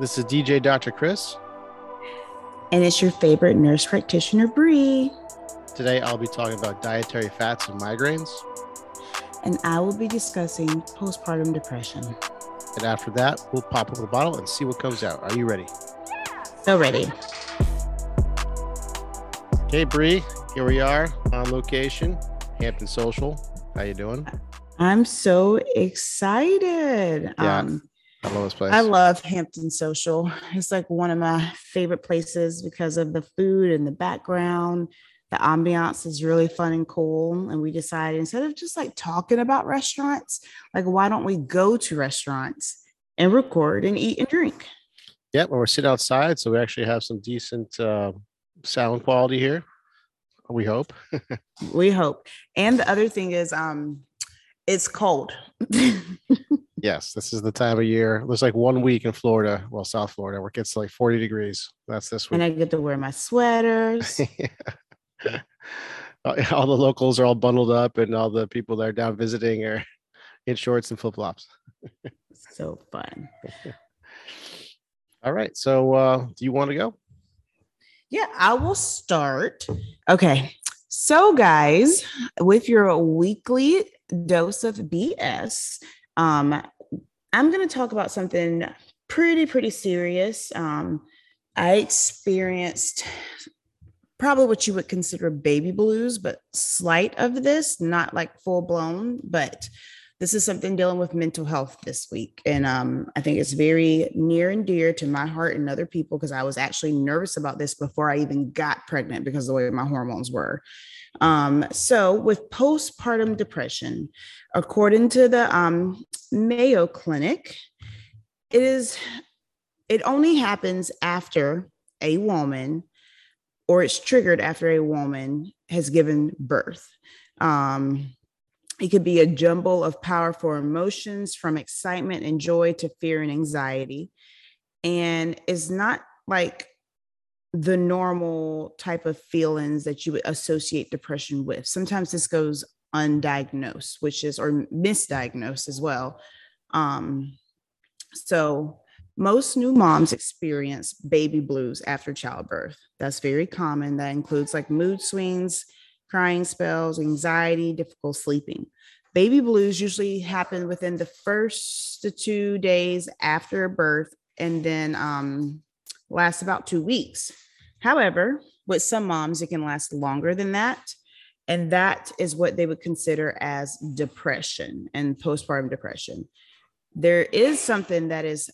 This is DJ Dr. Chris. And it's your favorite nurse practitioner, Bree. Today I'll be talking about dietary fats and migraines. And I will be discussing postpartum depression. And after that, we'll pop open the bottle and see what comes out. Are you ready? So ready. Okay, Bree, here we are on location, Hampton Social. How you doing? I'm so excited. Yeah. Um, I love this place. I love Hampton Social. It's like one of my favorite places because of the food and the background. The ambiance is really fun and cool. And we decided instead of just like talking about restaurants, like why don't we go to restaurants and record and eat and drink? Yeah, well, we're sitting outside, so we actually have some decent uh, sound quality here. We hope. we hope. And the other thing is, um, it's cold. yes, this is the time of year. There's like one week in Florida, well, South Florida, where it gets like 40 degrees. That's this week. And I get to wear my sweaters. all the locals are all bundled up, and all the people that are down visiting are in shorts and flip flops. so fun. all right. So, uh, do you want to go? Yeah, I will start. Okay. So, guys, with your weekly dose of BS, um, I'm going to talk about something pretty, pretty serious. Um, I experienced probably what you would consider baby blues, but slight of this, not like full blown, but this is something dealing with mental health this week. And um, I think it's very near and dear to my heart and other people because I was actually nervous about this before I even got pregnant because of the way my hormones were. Um, so, with postpartum depression, according to the um, Mayo Clinic, it is it only happens after a woman or it's triggered after a woman has given birth. Um, it could be a jumble of powerful emotions from excitement and joy to fear and anxiety. And it's not like the normal type of feelings that you would associate depression with. Sometimes this goes undiagnosed, which is, or misdiagnosed as well. Um, so, most new moms experience baby blues after childbirth. That's very common. That includes like mood swings, crying spells, anxiety, difficult sleeping. Baby blues usually happen within the first to two days after birth and then um, last about two weeks. However, with some moms, it can last longer than that. And that is what they would consider as depression and postpartum depression. There is something that is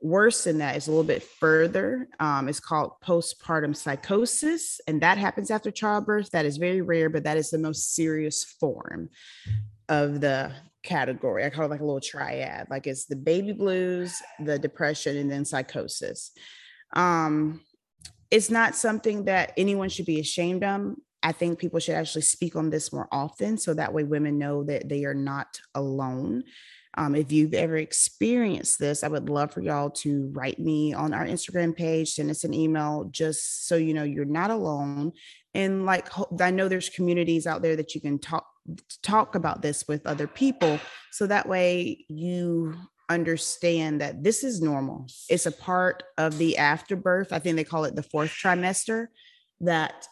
worse than that is a little bit further. Um, it's called postpartum psychosis, and that happens after childbirth. That is very rare, but that is the most serious form of the category. I call it like a little triad. Like it's the baby blues, the depression, and then psychosis. Um, it's not something that anyone should be ashamed of. I think people should actually speak on this more often so that way women know that they are not alone. Um, if you've ever experienced this, I would love for y'all to write me on our Instagram page, send us an email, just so you know you're not alone. And like, I know there's communities out there that you can talk talk about this with other people, so that way you understand that this is normal. It's a part of the afterbirth. I think they call it the fourth trimester. That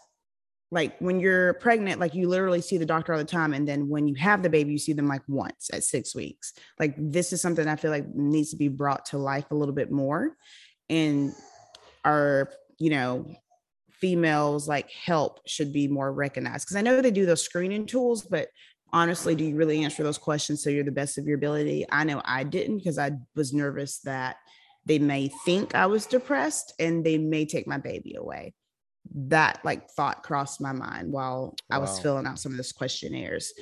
like when you're pregnant, like you literally see the doctor all the time. And then when you have the baby, you see them like once at six weeks. Like this is something I feel like needs to be brought to life a little bit more. And our, you know, females like help should be more recognized. Cause I know they do those screening tools, but honestly, do you really answer those questions so you're the best of your ability? I know I didn't because I was nervous that they may think I was depressed and they may take my baby away that like thought crossed my mind while wow. I was filling out some of those questionnaires.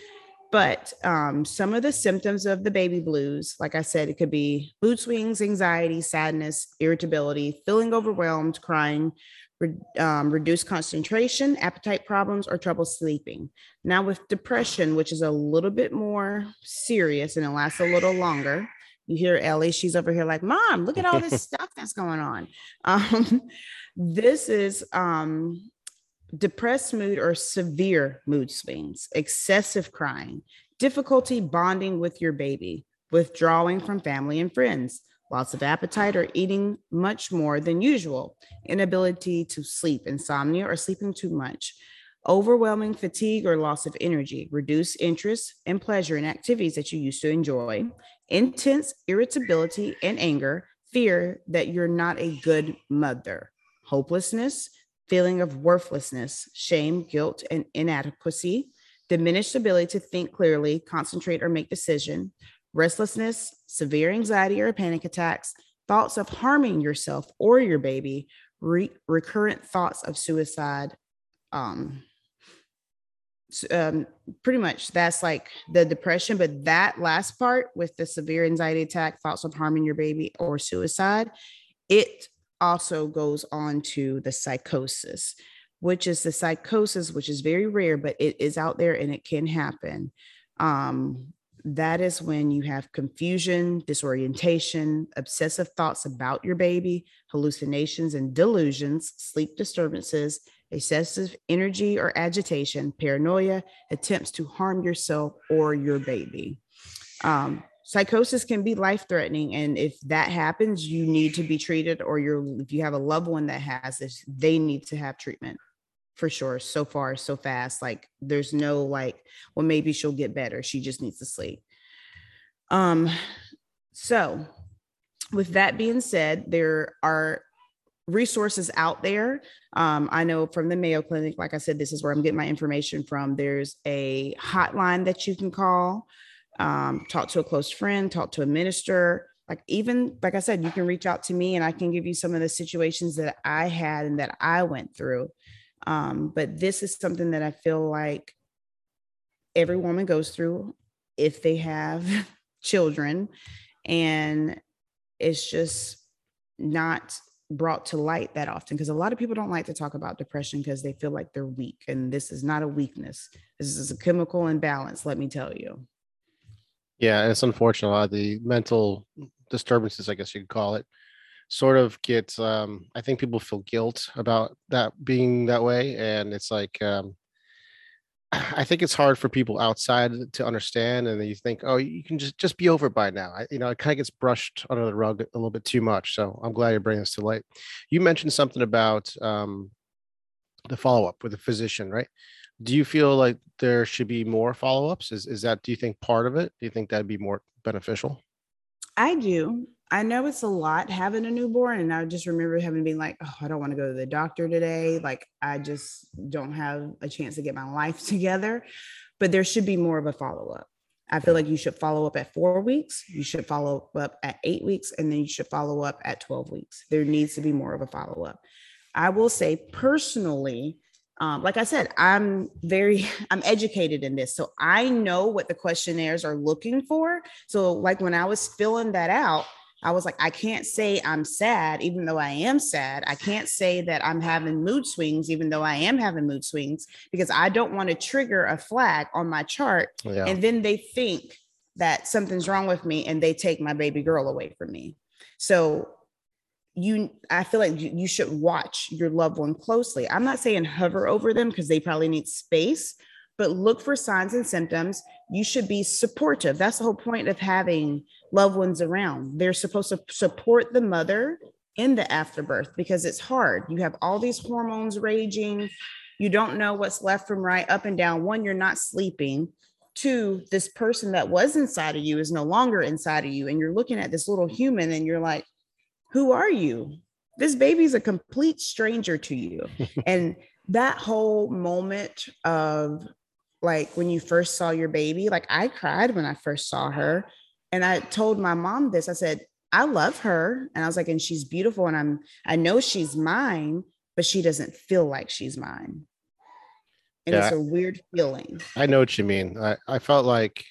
But um, some of the symptoms of the baby blues, like I said, it could be mood swings, anxiety, sadness, irritability, feeling overwhelmed, crying, re- um, reduced concentration, appetite problems, or trouble sleeping. Now, with depression, which is a little bit more serious and it lasts a little longer, you hear Ellie, she's over here like, Mom, look at all this stuff that's going on. Um, this is um, depressed mood or severe mood swings, excessive crying, difficulty bonding with your baby, withdrawing from family and friends, loss of appetite or eating much more than usual, inability to sleep, insomnia or sleeping too much, overwhelming fatigue or loss of energy, reduced interest and pleasure in activities that you used to enjoy, intense irritability and anger, fear that you're not a good mother, hopelessness, feeling of worthlessness, shame, guilt, and inadequacy, diminished ability to think clearly, concentrate, or make decision, restlessness, severe anxiety or panic attacks, thoughts of harming yourself or your baby, re- recurrent thoughts of suicide. Um, um, pretty much that's like the depression, but that last part with the severe anxiety attack, thoughts of harming your baby or suicide, it also goes on to the psychosis, which is the psychosis, which is very rare, but it is out there and it can happen. Um, that is when you have confusion, disorientation, obsessive thoughts about your baby, hallucinations and delusions, sleep disturbances, excessive energy or agitation, paranoia, attempts to harm yourself or your baby. Um, psychosis can be life threatening and if that happens you need to be treated or you're if you have a loved one that has this they need to have treatment for sure so far so fast like there's no like well maybe she'll get better she just needs to sleep um so with that being said there are resources out there um, i know from the mayo clinic like i said this is where i'm getting my information from there's a hotline that you can call um, talk to a close friend, talk to a minister. Like, even like I said, you can reach out to me and I can give you some of the situations that I had and that I went through. Um, but this is something that I feel like every woman goes through if they have children. And it's just not brought to light that often because a lot of people don't like to talk about depression because they feel like they're weak. And this is not a weakness, this is a chemical imbalance, let me tell you. Yeah, it's unfortunate. A lot of the mental disturbances, I guess you could call it, sort of get. Um, I think people feel guilt about that being that way, and it's like um, I think it's hard for people outside to understand, and you think, oh, you can just just be over by now. I, you know, it kind of gets brushed under the rug a little bit too much. So I'm glad you're bringing this to light. You mentioned something about um, the follow up with a physician, right? do you feel like there should be more follow-ups is, is that do you think part of it do you think that'd be more beneficial i do i know it's a lot having a newborn and i just remember having been like oh i don't want to go to the doctor today like i just don't have a chance to get my life together but there should be more of a follow-up i feel like you should follow up at four weeks you should follow up at eight weeks and then you should follow up at 12 weeks there needs to be more of a follow-up i will say personally um, like I said, I'm very, I'm educated in this. So I know what the questionnaires are looking for. So, like when I was filling that out, I was like, I can't say I'm sad, even though I am sad. I can't say that I'm having mood swings, even though I am having mood swings, because I don't want to trigger a flag on my chart. Yeah. And then they think that something's wrong with me and they take my baby girl away from me. So you i feel like you, should watch your loved one closely i'm not saying hover over them because they probably need space but look for signs and symptoms. You should be supportive. That's the whole point of having loved ones around. They're supposed to support the mother in the afterbirth because it's hard. You have all these hormones raging. You don't know what's left from right up and down. One you're not sleeping. Two this person that was inside of you is no longer inside of you and you're looking at this little human and you're like who are you? This baby's a complete stranger to you. and that whole moment of like when you first saw your baby, like I cried when I first saw her. And I told my mom this. I said, I love her. And I was like, and she's beautiful. And I'm, I know she's mine, but she doesn't feel like she's mine. And yeah, it's a weird feeling. I know what you mean. I, I felt like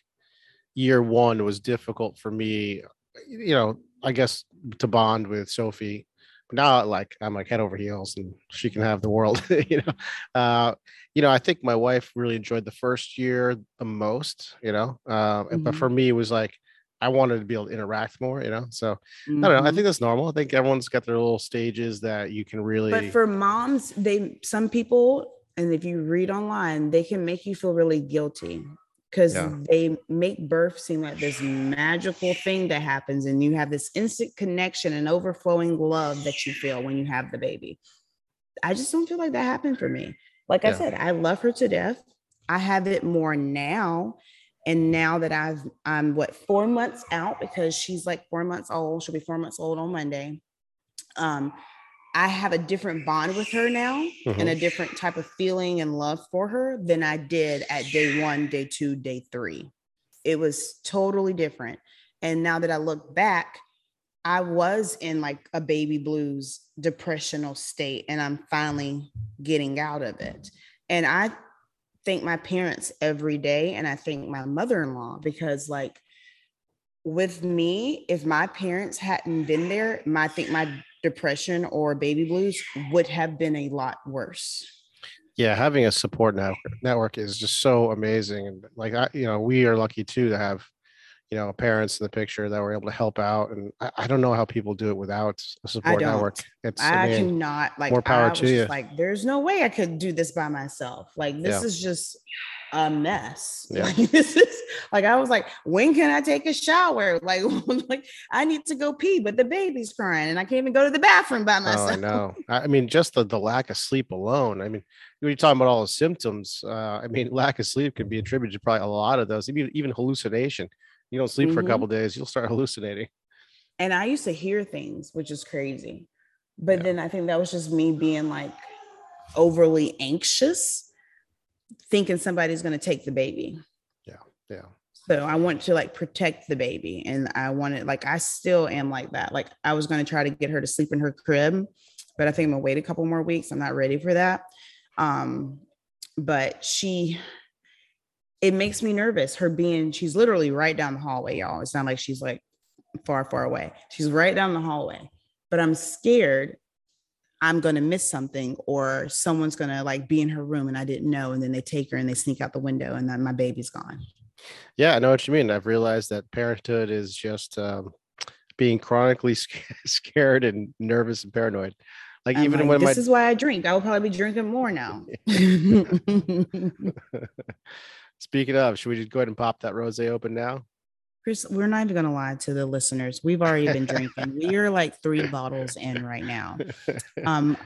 year one was difficult for me. You know, I guess to bond with Sophie. But now, like I'm like head over heels, and she can have the world. you know, uh, you know. I think my wife really enjoyed the first year the most. You know, uh, mm-hmm. but for me, it was like I wanted to be able to interact more. You know, so mm-hmm. I don't know. I mm-hmm. think that's normal. I think everyone's got their little stages that you can really. But for moms, they some people, and if you read online, they can make you feel really guilty because Yeah. they make birth seem like this magical thing that happens and you have this instant connection and overflowing love that you feel when you have the baby. I just don't feel like that happened for me. Like i said i love her to death. I have it more now and now that i've i'm what four months out because she's like four months old. She'll be four months old on monday. Um i have a different bond with her now Mhm. and a different type of feeling and love for her than I did at day one, day two, day three. It was totally different. And now that I look back, I was in like a baby blues depressional state, and I'm finally getting out of it. And I thank my parents every day, and I thank my mother in law because, like, with me, if my parents hadn't been there, my, I think my depression or baby blues would have been a lot worse. yeah having a support network network is just so amazing and like i you know we are lucky too to have you know parents in the picture that were able to help out and i, I don't know how people do it without a support don't. network it's I, I, mean, cannot like more power I was to just you. like there's no way I could do this by myself. Like this Yeah. is just a mess. Yeah. Like this is like I was like, when can I take a shower? Like, like I need to go pee, but the baby's crying and I can't even go to the bathroom by oh, myself. i know i mean just the, the lack of sleep alone i mean when you're talking about all the symptoms uh, i mean lack of sleep can be attributed to probably a lot of those even, even hallucination you don't sleep for a Mhm. couple days you'll start hallucinating And I used to hear things, which is crazy. But Yeah. then I think that was just me being like overly anxious, thinking somebody's gonna take the baby. yeah Yeah. So I want to like protect the baby. And I wanted, like, I still am like that. Like, I was going to try to get her to sleep in her crib, but I think I'm going to wait a couple more weeks. I'm not ready for that. Um, but she, it makes me nervous. Her being, she's literally right down the hallway, y'all. It's not like she's like far, far away. She's right down the hallway, but I'm scared I'm going to miss something or someone's going to like be in her room and I didn't know. And then they take her and they sneak out the window and then my baby's gone. Yeah, I know what you mean. I've realized that parenthood is just um, being chronically scared and nervous and paranoid. Like I'm even like, when my this is why I drink. I will probably be drinking more now. speaking of, should we just go ahead and pop that rosé open now? Chris, we're not even gonna lie to the listeners. We've already been drinking. We are like three bottles in right now. Um,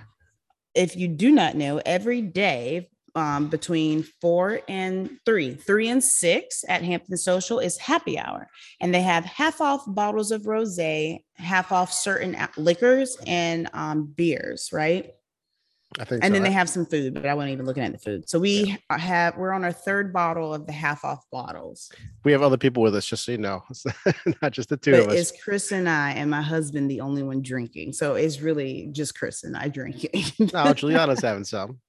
if you do not know, every day um, between four and three, three and six at Hampton Social is happy hour, and they have half off bottles of rosé, half off certain liquors and um, beers, right? I think and so. then they have some food, but I wasn't even looking at the food. So we have we're on our third bottle of the half off bottles. we have other people with us, just so you know. It's not just the two but of us. it's Chris and I and my husband the only one drinking. So it's really just Chris and I drinking. No, Juliana's having some.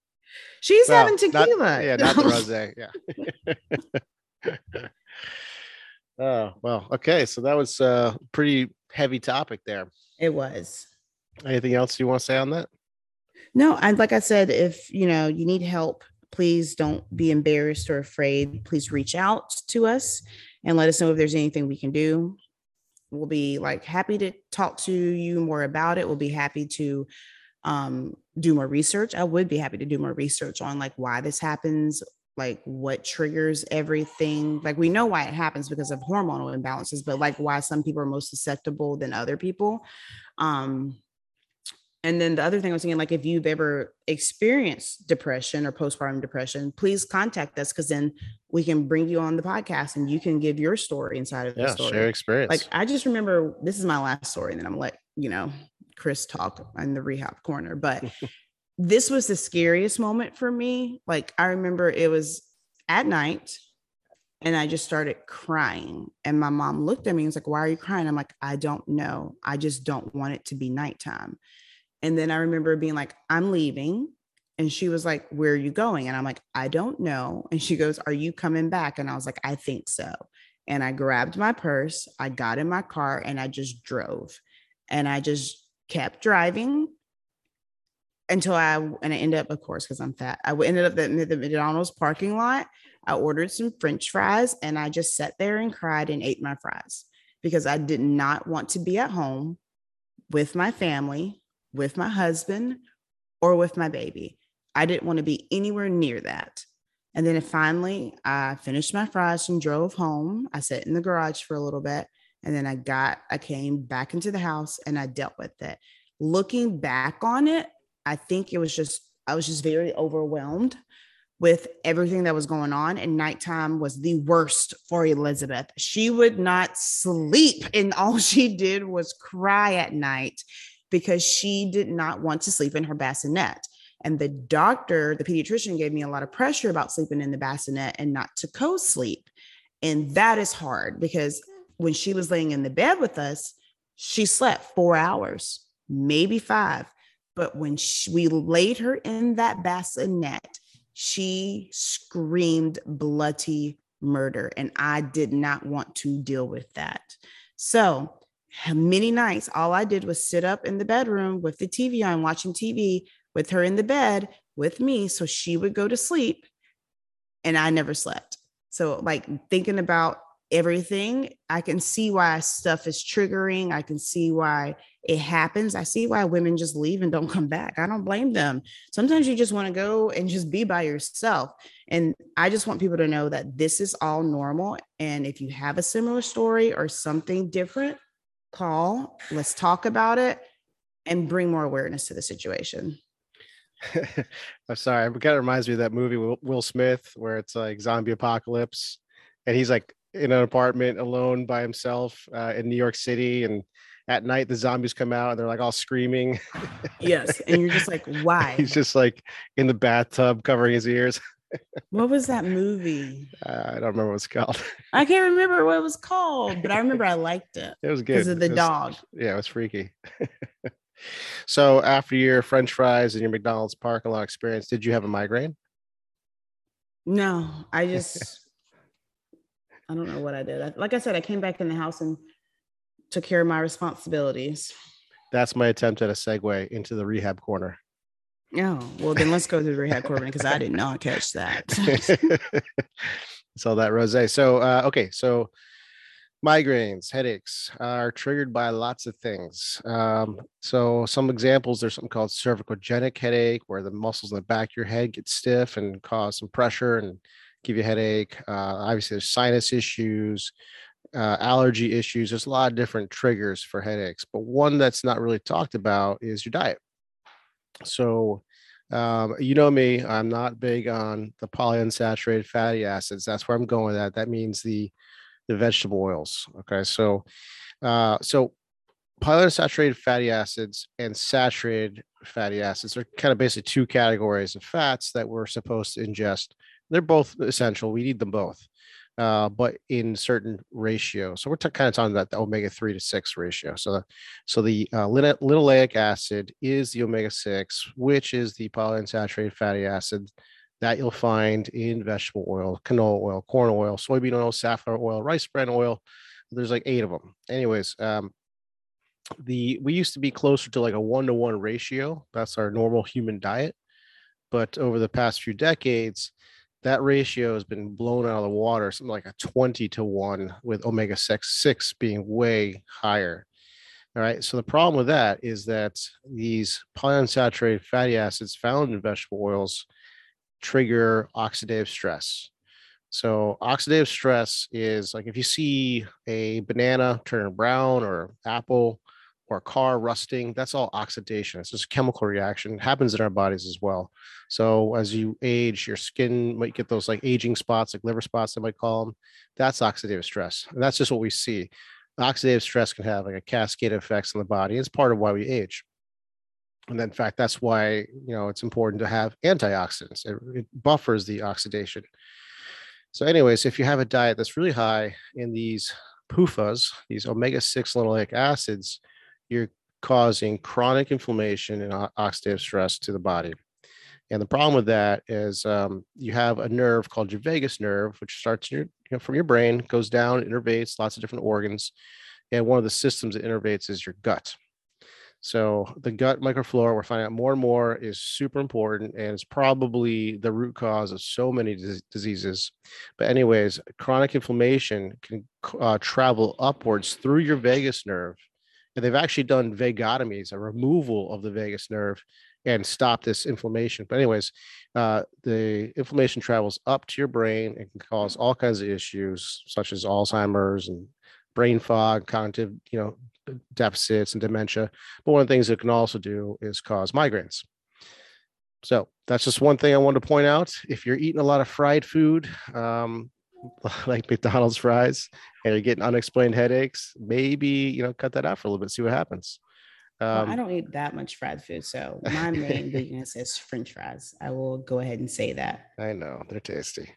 She's Well, having not- tequila. yeah, not the rosé. Yeah. oh well, okay. So that was a pretty heavy topic there. it was. Anything else you want to say on that? No, and like I said, if you know you need help, please don't be embarrassed or afraid. Please reach out to us and let us know if there's anything we can do. We'll be like happy to talk to you more about it. We'll be happy to um, do more research. I would be happy to do more research on like why this happens, like what triggers everything. Like we know why it happens because of hormonal imbalances, but like why some people are most susceptible than other people. Um, and then the other thing I was thinking, like, if you've ever experienced depression or postpartum depression, please contact us because then we can bring you on the podcast and you can give your story inside of the story. share experience. Like, I just remember this is my last story, and then I'm gonna you know Chris talk in the rehab corner. But this was the scariest moment for me. Like, I remember it was at night and I just started crying. And my mom looked at me and was like, Why are you crying? I'm like, I don't know. I just don't want it to be nighttime. And then I remember being like, I'm leaving. And she was like, Where are you going? And I'm like, I don't know. And she goes, Are you coming back? And I was like, I think so. And I grabbed my purse, I got in my car, and I just drove. And I just kept driving until I and I ended up, of course, because I'm fat. I ended up at the McDonald's parking lot. I ordered some French fries and I just sat there and cried and ate my fries because I did not want to be at home with my family, with my husband, or with my baby. I didn't want to be anywhere near that. And then finally, I finished my fries and drove home. I sat in the garage for a little bit. And then I got, I came back into the house and I dealt with it. Looking back on it, I think it was just, I was just very overwhelmed with everything that was going on. And nighttime was the worst for Elizabeth. She would not sleep, and all she did was cry at night because she did not want to sleep in her bassinet. And the doctor, the pediatrician, gave me a lot of pressure about sleeping in the bassinet and not to co sleep. And that is hard because when she was laying in the bed with us, she slept four hours, maybe five. But when she, we laid her in that bassinet, she screamed bloody murder. And I did not want to deal with that. So many nights, all I did was sit up in the bedroom with the TV on, watching TV with her in the bed with me. So she would go to sleep and I never slept. So, like, thinking about everything, I can see why stuff is triggering. I can see why it happens. I see why women just leave and don't come back. I don't blame them. Sometimes you just want to go and just be by yourself. And I just want people to know that this is all normal. And if you have a similar story or something different, call, let's talk about it and bring more awareness to the situation. I'm sorry. It kind of reminds me of that movie with Will Smith where it's like zombie apocalypse and he's like in an apartment alone by himself uh, in New York City and at night the zombies come out and they're like all screaming. yes, and you're just like, why? He's just like in the bathtub covering his ears. What was that movie? Uh, I don't remember what it's called. I can't remember what it was called, but I remember I liked it. It was good because of the was, dog. Yeah, it was freaky. so after your French fries and your McDonald's parking lot experience, did you have a migraine? No, I just I don't know what I did. like I said, I came back in the house and took care of my responsibilities. That's my attempt at a segue into the rehab corner. Oh, well, then let's go to the rehab corner because I did not catch that. Saw that rose. So, uh, okay. So, migraines, headaches are triggered by lots of things. Um, so, some examples there's something called cervicogenic headache, where the muscles in the back of your head get stiff and cause some pressure and give you a headache. Uh, obviously, there's sinus issues uh, allergy issues. There's a lot of different triggers for headaches, but one that's not really talked about is your diet. So, um, you know me, I'm not big on the polyunsaturated fatty acids. That's where I'm going with that. That means the the vegetable oils. Okay, so uh, so polyunsaturated fatty acids and saturated fatty acids are kind of basically two categories of fats that we're supposed to ingest. They're both essential. We need them both uh, but in certain ratio. So we're t- kind of talking about the omega three to six ratio. So, the, so the uh, linoleic acid is the omega six, which is the polyunsaturated fatty acid that you'll find in vegetable oil, canola oil, corn oil, soybean oil, safflower oil, rice bran oil. There's like eight of them. Anyways, um, the we used to be closer to like a one to one ratio. That's our normal human diet. But over the past few decades, that ratio has been blown out of the water, something like a 20 to 1, with omega 6, 6 being way higher. All right. So the problem with that is that these polyunsaturated fatty acids found in vegetable oils trigger oxidative stress. So oxidative stress is like if you see a banana turn brown or apple or car rusting, that's all oxidation. It's just a chemical reaction. It happens in our bodies as well. So as you age, your skin might get those like aging spots, like liver spots, they might call them. That's oxidative stress. And that's just what we see. Oxidative stress can have like a cascade of effects on the body. It's part of why we age. And in fact, that's why you know it's important to have antioxidants. It, it buffers the oxidation. So, anyways, if you have a diet that's really high in these PUFAs, these omega-6 linoleic acids, you're causing chronic inflammation and oxidative stress to the body. And the problem with that is um, you have a nerve called your vagus nerve, which starts your, you know, from your brain, goes down, innervates lots of different organs. And one of the systems that innervates is your gut. So the gut microflora, we're finding out more and more, is super important, and it's probably the root cause of so many diseases. But anyways, chronic inflammation can uh, travel upwards through your vagus nerve and they've actually done vagotomies, a removal of the vagus nerve, and stop this inflammation. But anyways, uh, the inflammation travels up to your brain and can cause all kinds of issues such as Alzheimer's and brain fog, cognitive, you know, deficits and dementia. But one of the things it can also do is cause migraines. So that's just one thing I wanted to point out. If you're eating a lot of fried food, um, like McDonald's fries, and you're getting unexplained headaches, maybe you know cut that out for a little bit, see what happens. Um, well, I don't eat that much fried food, so my main weakness is French fries. I will go ahead and say that. I know they're tasty,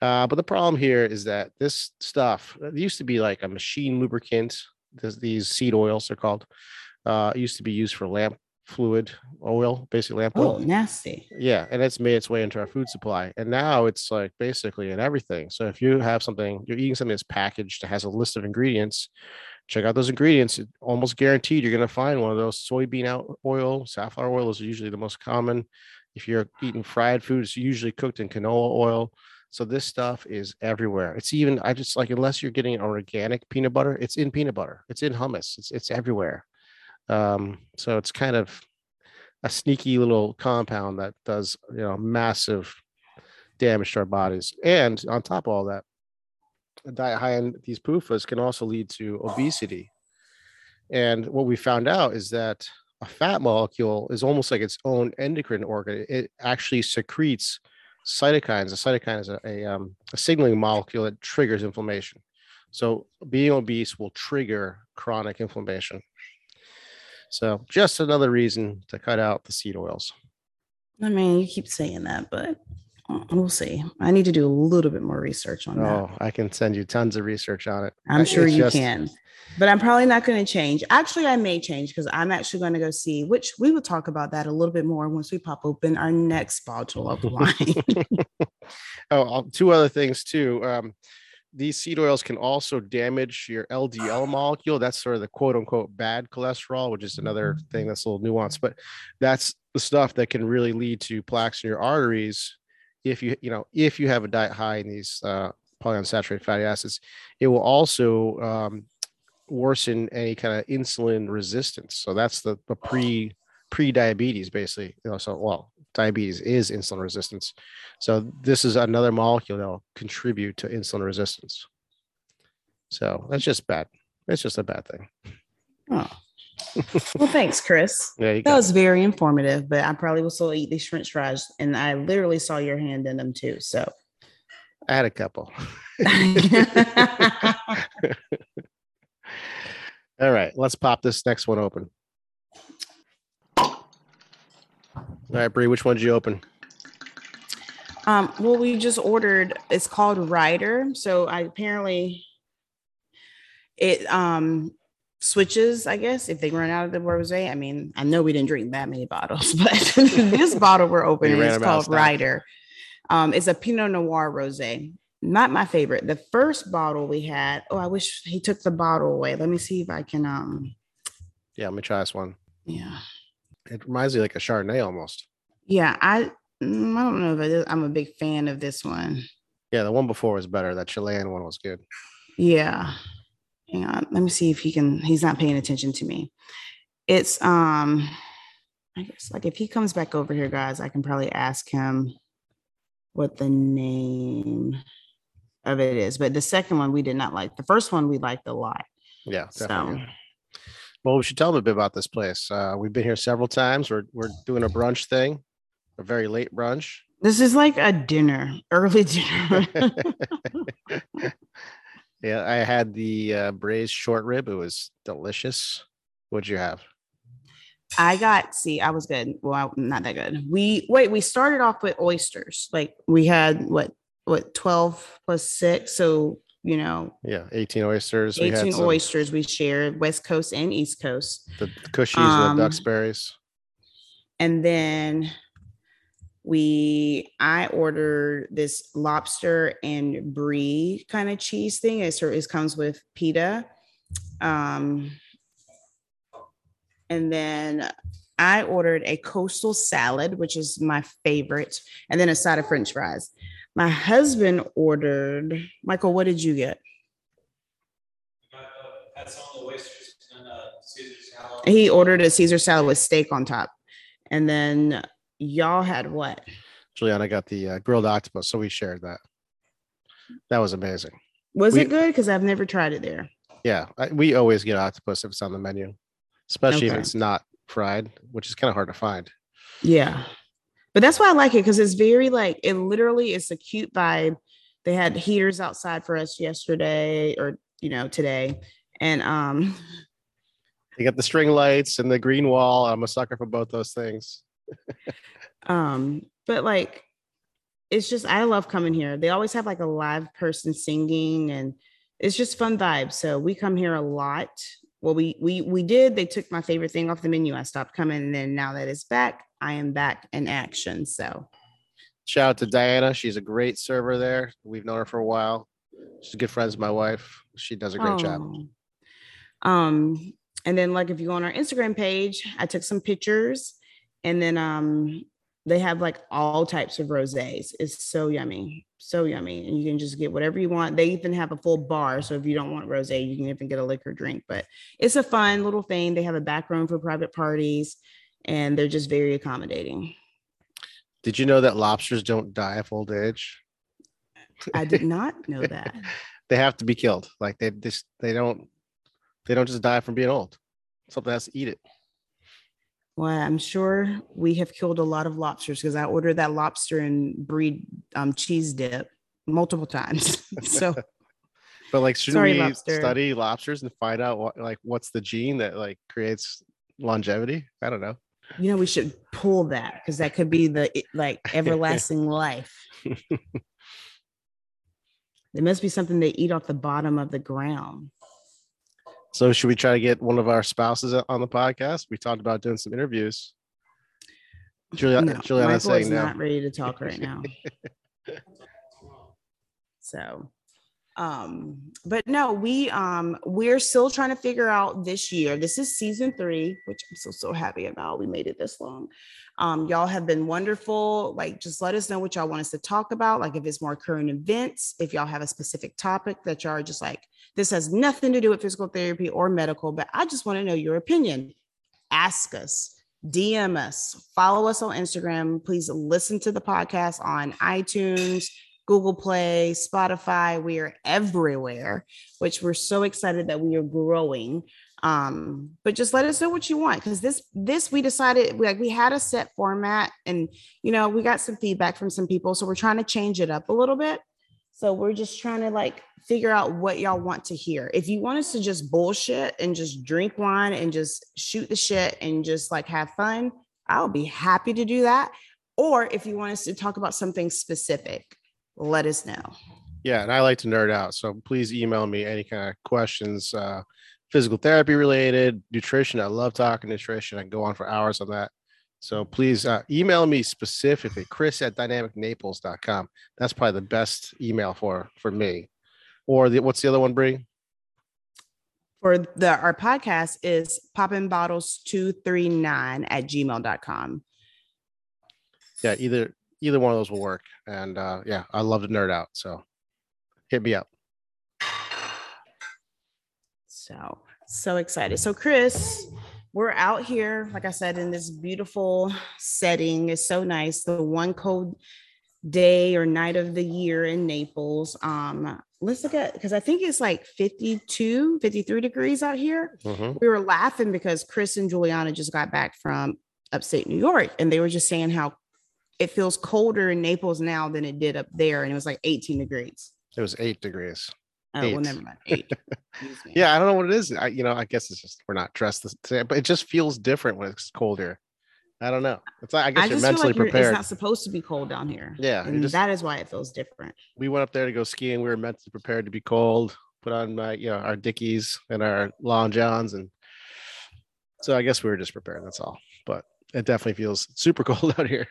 uh, but the problem here is that this stuff used to be like a machine lubricant. This, these seed oils are called. Uh, used to be used for lamp fluid uh, oil, basically lamp oil. Oh, nasty. Yeah, and it's made its way into our food supply, and now it's like basically in everything. So if you have something, you're eating something that's packaged that has a list of ingredients check out those ingredients. almost guaranteed you're going to find one of those soybean oil, safflower oil is usually the most common. If you're eating fried food, it's usually cooked in canola oil. So this stuff is everywhere. It's even I just like unless you're getting organic peanut butter, it's in peanut butter. It's in hummus. It's it's everywhere. Um, so it's kind of a sneaky little compound that does you know massive damage to our bodies. And on top of all that, a diet high in these PUFAs can also lead to obesity. And what we found out is that a fat molecule is almost like its own endocrine organ. It actually secretes cytokines. A cytokine is a, a, um, a signaling molecule that triggers inflammation. So being obese will trigger chronic inflammation. So just another reason to cut out the seed oils. I mean, you keep saying that, but we'll see. I need to do a little bit more research on oh, that. Oh, I can send you tons of research on it. I'm sure it's you just... can. But I'm probably not going to change. Actually, I may change because I'm actually going to go see, which we will talk about that a little bit more once we pop open our next bottle of wine. oh, two other things too. Um, these seed oils can also damage your LDL molecule. That's sort of the quote unquote bad cholesterol, which is another thing that's a little nuanced, but that's the stuff that can really lead to plaques in your arteries if you you know if you have a diet high in these uh, polyunsaturated fatty acids, it will also um, worsen any kind of insulin resistance. So that's the, the pre pre diabetes basically. You know, so well, diabetes is insulin resistance. So this is another molecule that will contribute to insulin resistance. So that's just bad. It's just a bad thing. Oh well, thanks, Chris. Yeah, that was very informative. But I probably will still eat these French fries, and I literally saw your hand in them too. So I had a couple. All right, let's pop this next one open. All right, Bree, which one did you open? Um, well, we just ordered. It's called Rider. So I apparently it um switches, I guess, if they run out of the rosé. I mean, I know we didn't drink that many bottles, but this bottle we're opening is called Rider. Um, it's a Pinot Noir rosé. Not my favorite. The first bottle we had, oh, I wish he took the bottle away. Let me see if I can um yeah, let me try this one. Yeah. It reminds me like a Chardonnay almost. Yeah, I mm, I don't know if I'm a big fan of this one. Yeah, the one before was better. That Chilean one was good. Yeah. Hang on, let me see if he can. He's not paying attention to me. It's um, I guess like if he comes back over here, guys, I can probably ask him what the name of it is. But the second one we did not like. The first one we liked a lot. Yeah, definitely. So, well, we should tell them a bit about this place. Uh, we've been here several times. We're we're doing a brunch thing, a very late brunch. This is like a dinner, early dinner. Yeah, I had the uh, braised short rib. It was delicious. What'd you have? I got see, I was good. Well, not that good. We wait, we started off with oysters. Like we had what what 12 plus six. So you know, yeah, 18 oysters. 18 we oysters we shared, West Coast and East Coast. The Kusshis um, with Duxbury's. And then we I ordered this lobster and brie kind of cheese thing. It, it comes with pita. Um, and then I ordered a coastal salad, which is my favorite, and then a side of French fries. My husband ordered, Michael, what did you get? He ordered a Caesar salad with steak on top And then y'all had what? Juliana got the uh, grilled octopus, so we shared that. That was amazing. Was We- it good? Because I've never tried it there. Yeah, I, we always get octopus if it's on the menu, especially if it's not fried, which is kind of hard to find. Yeah. But that's why I like it because it's very like it literally is a cute vibe. They had heaters outside for us yesterday or you know today. And um They got the string lights and the green wall. I'm a sucker for both those things. um but like it's just I love coming here. They always have like a live person singing and it's just fun vibes. So we come here a lot. Well, we we we did. They took my favorite thing off the menu. I stopped coming, and then now that it's back, I am back in action. So Shout out to Diana. She's a great server there. We've known her for a while. She's good friends with my wife. She does a great job. Oh. Um, and then like if you go on our Instagram page, I took some pictures, and then um they have like all types of rosés. It's so yummy, so yummy, and you can just get whatever you want. They even have a full bar, so if you don't want rosé, you can even get a liquor drink. But it's a fun little thing. They have a back room for private parties, and they're just very accommodating. Did you know that lobsters don't die of old age? I did not know that. They have to be killed. Like they just they don't they don't just die from being old. Something has to eat it. Well, I'm sure we have killed a lot of lobsters because I ordered that lobster and brie um, cheese dip multiple times. so But like, shouldn't we lobster. study lobsters and find out what like what's the gene that like creates longevity? I don't know. you know we should pull that because that could be the like everlasting life. There must be something they eat off the bottom of the ground. So should we try to get one of our spouses on the podcast? We talked about doing some interviews. Julia, No, Juliana's is saying no. not ready to talk right now. so um but no we um we're still trying to figure out this year this is season three which i'm so so happy about we made it this long um y'all have been wonderful like just let us know what y'all want us to talk about like if it's more current events if y'all have a specific topic that y'all are just like this has nothing to do with physical therapy or medical but i just want to know your opinion ask us DM us, follow us on Instagram. Please listen to the podcast on iTunes, Google Play, Spotify. We are everywhere, which we're so excited that we are growing. Um, but just let us know what you want because this this we decided like we had a set format and you know we got some feedback from some people, so we're trying to change it up a little bit. So we're just trying to like figure out what y'all want to hear. If you want us to just bullshit and just drink wine and just shoot the shit and just like have fun, I'll be happy to do that. Or if you want us to talk about something specific, let us know. Yeah, and I like to nerd out. So please email me any kind of questions, uh, physical therapy related, nutrition. I love talking nutrition. I can go on for hours on that. So please uh, email me specifically, chris at dynamicnaples.com. That's probably the best email for for me. Or the, what's the other one, Bree? For the our podcast is poppin bottles 239 at gmail.com. Yeah, either either one of those will work. And uh, yeah, I love to nerd out. So hit me up. So, so excited. So, Chris, we're out here, like I said, in this beautiful setting. It's so nice. The one cold day or night of the year in Naples. Um, let's look at because I think it's like 52, 53 degrees out here. Mhm. We were laughing because Chris and Juliana just got back from upstate New York and they were just saying how it feels colder in Naples now than it did up there. And it was like 18 degrees. It was eight degrees. Oh, well, never mind. Eight. Yeah, I don't know what it is. I, you know, I guess it's just we're not dressed the same, but it just feels different when it's colder. I don't know. It's like I guess I you're mentally like you're, it's not supposed to be cold down here. Yeah, and just- that is why it feels different. we went up there to go skiing. We were mentally prepared to be cold. Put on my, you know, our dickies and our long johns, and so I guess we were just prepared. That's all. But it definitely feels super cold out here.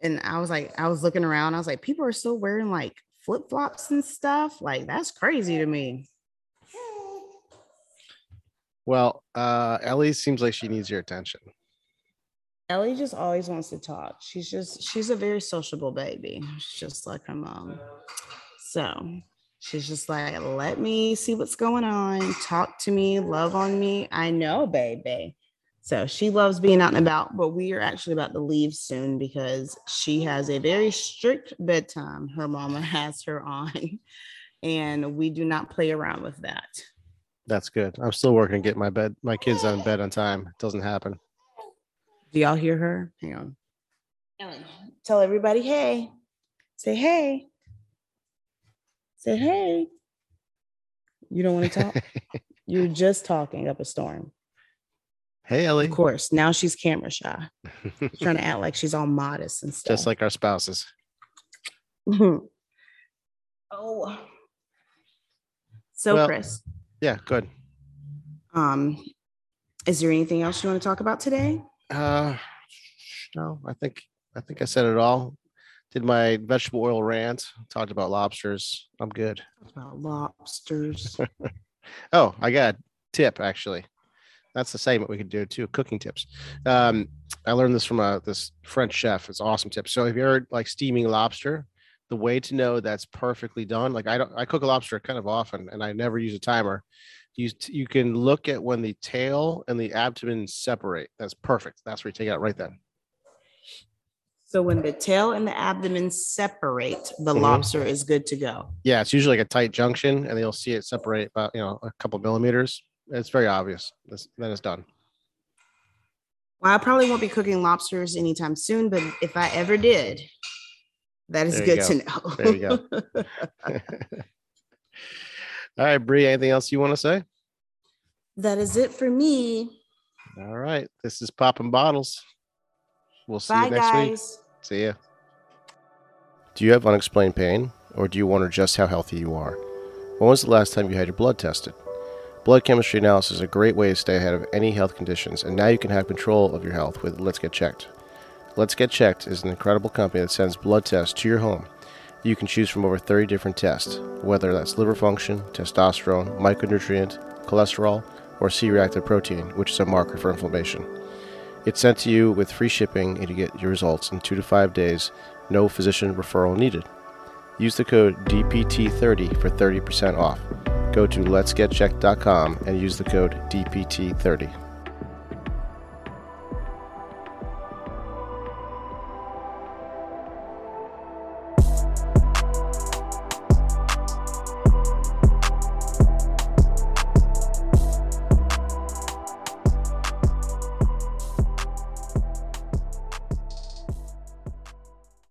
And I was like, I was looking around. I was like, people are still wearing like flip flops and stuff. Like that's crazy to me. Well, uh, Ellie seems like she needs your attention. Ellie just always wants to talk. She's just she's a very sociable baby. She's just like her mom. So she's just like, let me see what's going on. Talk to me, love on me. I know, baby. So she loves being out and about, but we are actually about to leave soon because she has a very strict bedtime. Her mama has her on, and we do not play around with that. That's good. I'm still working to get my bed, my kids on bed on time. It doesn't happen. Do y'all hear her? Hang on. Tell everybody, hey. Say hey. Say hey. You don't want to talk? You're just talking up a storm. Hey, Ellie. Of course. Now she's camera shy. trying to act like she's all modest and stuff. Just like our spouses. oh. So Well- Chris, Yeah, good. um, is there anything else you want to talk about today? Uh, no, I think I think I said it all. Did my vegetable oil rant. Talked about lobsters. I'm good. About lobsters. Oh, I got a tip actually. That's the segment we could do too. Cooking tips. Um, I learned this from a this French chef. It's an awesome tip. So if you're like steaming lobster, the way to know that's perfectly done, like I don't, I cook a lobster kind of often, and I never use a timer. You you can look at when the tail and the abdomen separate. That's perfect. That's where you take it out right then. so when the tail and the abdomen separate, the Mhm. lobster is good to go. Yeah, it's usually like a tight junction, and you'll see it separate about you know a couple millimeters. It's very obvious. This, then it's done. Well, I probably won't be cooking lobsters anytime soon, but if I ever did, that is There you good to know. There you go. All right, Bree. Anything else you want to say? that is it for me. All right. This is popping bottles. We'll see Bye, you next week. See ya. Do you have unexplained pain, or do you wonder just how healthy you are? When was the last time you had your blood tested? Blood chemistry analysis is a great way to stay ahead of any health conditions, and now you can have control of your health with Let's Get Checked. Let's Get Checked is an incredible company that sends blood tests to your home. You can choose from over 30 different tests, whether that's liver function, testosterone, micronutrient, cholesterol, or C reactive protein, which is a marker for inflammation. It's sent to you with free shipping and you get your results in two to five days, no physician referral needed. Use the code DPT30 for 30% off. Go to letsgetchecked.com and use the code DPT30.